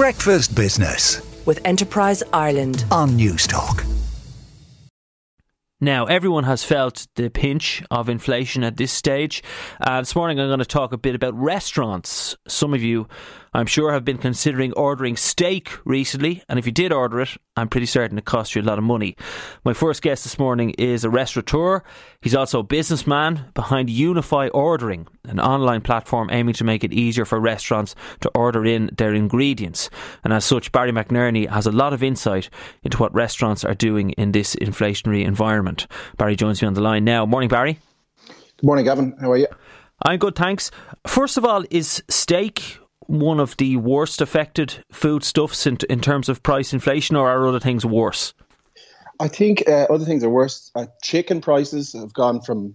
Breakfast Business with Enterprise Ireland on Newstalk. Now, everyone has felt the pinch of inflation at this stage. Uh, this morning, I'm going to talk a bit about restaurants. Some of you, I'm sure, have been considering ordering steak recently, and if you did order it, I'm pretty certain it cost you a lot of money. My first guest this morning is a restaurateur. He's also a businessman behind Unify Ordering, an online platform aiming to make it easier for restaurants to order in their ingredients. And as such, Barry McNerney has a lot of insight into what restaurants are doing in this inflationary environment. Barry joins me on the line now. Morning, Barry. Good morning, Gavin. How are you? I'm good, thanks. First of all, is steak one of the worst affected foodstuffs in, in terms of price inflation, or are other things worse? I think uh, other things are worse. Uh, chicken prices have gone from,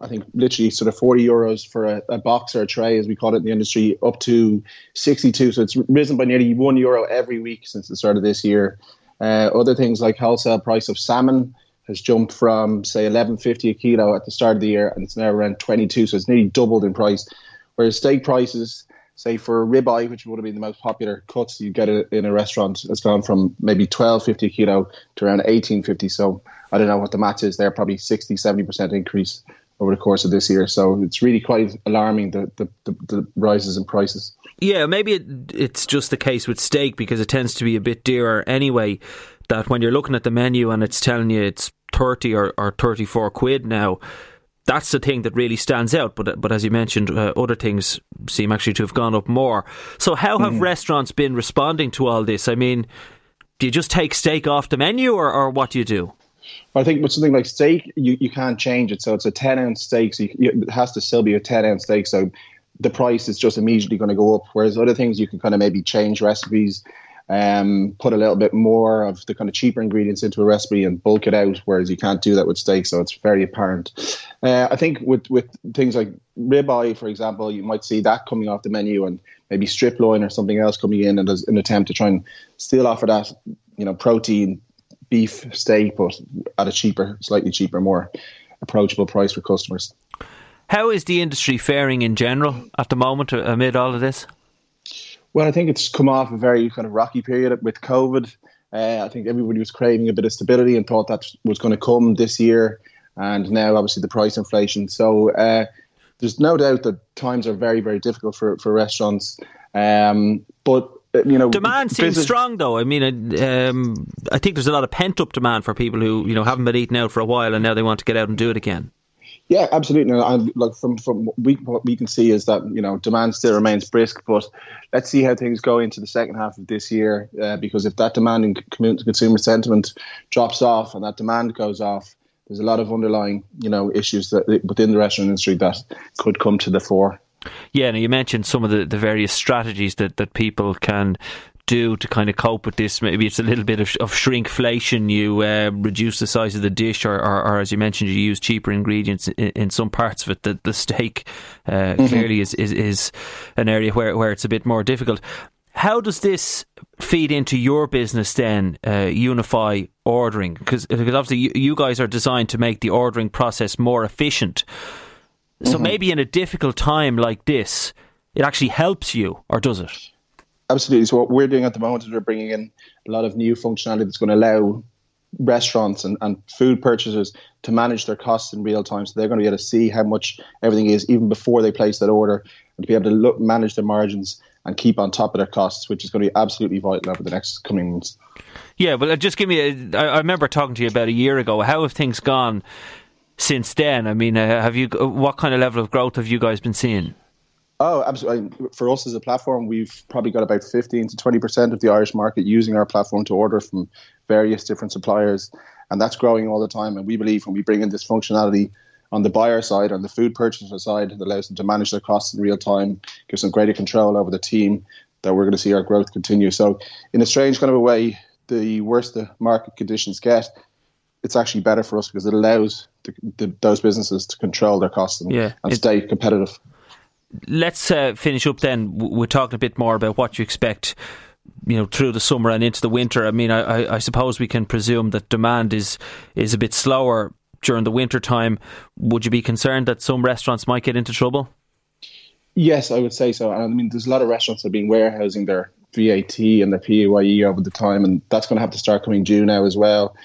I think, literally sort of 40 euros for a, a, box or a tray, as we call it in the industry, up to 62. So it's risen by nearly one euro every week since the start of this year. Uh, other things like wholesale price of salmon has jumped from, say, 11.50 a kilo at the start of the year, and it's now around 22. So it's nearly doubled in price. Whereas steak prices say for ribeye, which would have been the most popular cuts you get it in a restaurant, it's gone from maybe twelve fifty kilo to around eighteen fifty. So I don't know what the math is there, probably 60, 70 percent increase over the course of this year. So it's really quite alarming the the, the, the rises in prices. Yeah, maybe it, it's just the case with steak because it tends to be a bit dearer anyway. That when you're looking at the menu and it's telling you it's thirty or, or thirty four quid now that's the thing that really stands out. But but as you mentioned, uh, other things seem actually to have gone up more. So how have mm. restaurants been responding to all this? I mean, do you just take steak off the menu, or, or what do you do? I think with something like steak, you, you can't change it. So it's a ten ounce steak, so you, it has to still be a ten ounce steak. So the price is just immediately going to go up. Whereas other things, you can kind of maybe change recipes um, put a little bit more of the kind of cheaper ingredients into a recipe and bulk it out, whereas you can't do that with steak, so it's very apparent. Uh, I think with with things like ribeye, for example, you might see that coming off the menu and maybe strip loin or something else coming in and as an attempt to try and still offer that you know protein beef steak, but at a cheaper, slightly cheaper, more approachable price for customers. How is the industry faring in general at the moment amid all of this? Well, I think it's come off a very kind of rocky period with COVID. Uh, I think everybody was craving a bit of stability and thought that was going to come this year. And now, obviously, the price inflation. So uh, there's no doubt that times are very, very difficult for, for restaurants. Um, but uh, you know, demand seems business- strong though. I mean, um, I think there's a lot of pent up demand for people who you know haven't been eating out for a while and now they want to get out and do it again. Yeah, absolutely. And like from from we, what we can see is that you know demand still remains brisk, but let's see how things go into the second half of this year. Uh, because if that demand and consumer sentiment drops off and that demand goes off, there's a lot of underlying you know issues that within the restaurant industry that could come to the fore. Yeah, and you mentioned some of the, the various strategies that, that people can do to kind of cope with this? Maybe it's a little bit of, of shrinkflation. You uh, reduce the size of the dish, or, or, or, as you mentioned, you use cheaper ingredients in, in some parts of it. The, the steak uh, mm-hmm. clearly is, is, is an area where, where it's a bit more difficult. How does this feed into your business then, uh, Unify Ordering? Because obviously you, you, guys are designed to make the ordering process more efficient. So mm-hmm. maybe in a difficult time like this, it actually helps you, or does it? Absolutely. So what we're doing at the moment is we're bringing in a lot of new functionality that's going to allow restaurants and, and food purchasers to manage their costs in real time. So they're going to be able to see how much everything is even before they place that order and to be able to look, manage their margins and keep on top of their costs, which is going to be absolutely vital over the next coming months. Yeah, well, uh, just give me. A, I remember talking to you about a year ago. How have things gone since then? I mean, uh, have you? What kind of level of growth have you guys been seeing? Oh, absolutely. For us as a platform, we've probably got about 15 to 20% of the Irish market using our platform to order from various different suppliers. And that's growing all the time. And we believe when we bring in this functionality on the buyer side, on the food purchaser side, that allows them to manage their costs in real time, gives them greater control over the team, that we're going to see our growth continue. So, in a strange kind of a way, the worse the market conditions get, it's actually better for us because it allows the, the, those businesses to control their costs and, yeah, and stay competitive let's uh, finish up then. We're talking a bit more about what you expect you know through the summer and into the winter. I mean, I, I, suppose we can presume that demand is is a bit slower during the winter time. Would you be concerned that some restaurants might get into trouble? Yes, I would say so. I mean, there's a lot of restaurants that have been warehousing their VAT and their PAYE over the time, and that's going to have to start coming due now as well.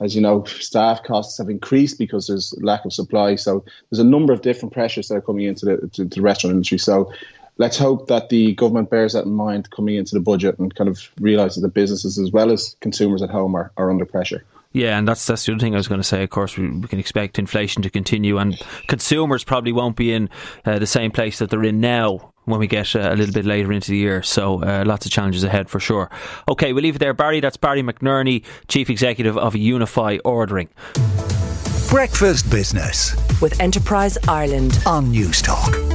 As you know, staff costs have increased because there's lack of supply. So there's a number of different pressures that are coming into the, to, to the restaurant industry. So let's hope that the government bears that in mind coming into the budget and kind of realizes that businesses as well as consumers at home are, are under pressure. Yeah, and that's that's the other thing I was going to say. Of course, we, we can expect inflation to continue, and consumers probably won't be in uh, the same place that they're in now when we get uh, a little bit later into the year. So uh, lots of challenges ahead for sure. Okay, we'll leave it there, Barry. That's Barry McNerney, Chief Executive of Unify Ordering. Breakfast Business with Enterprise Ireland on Newstalk.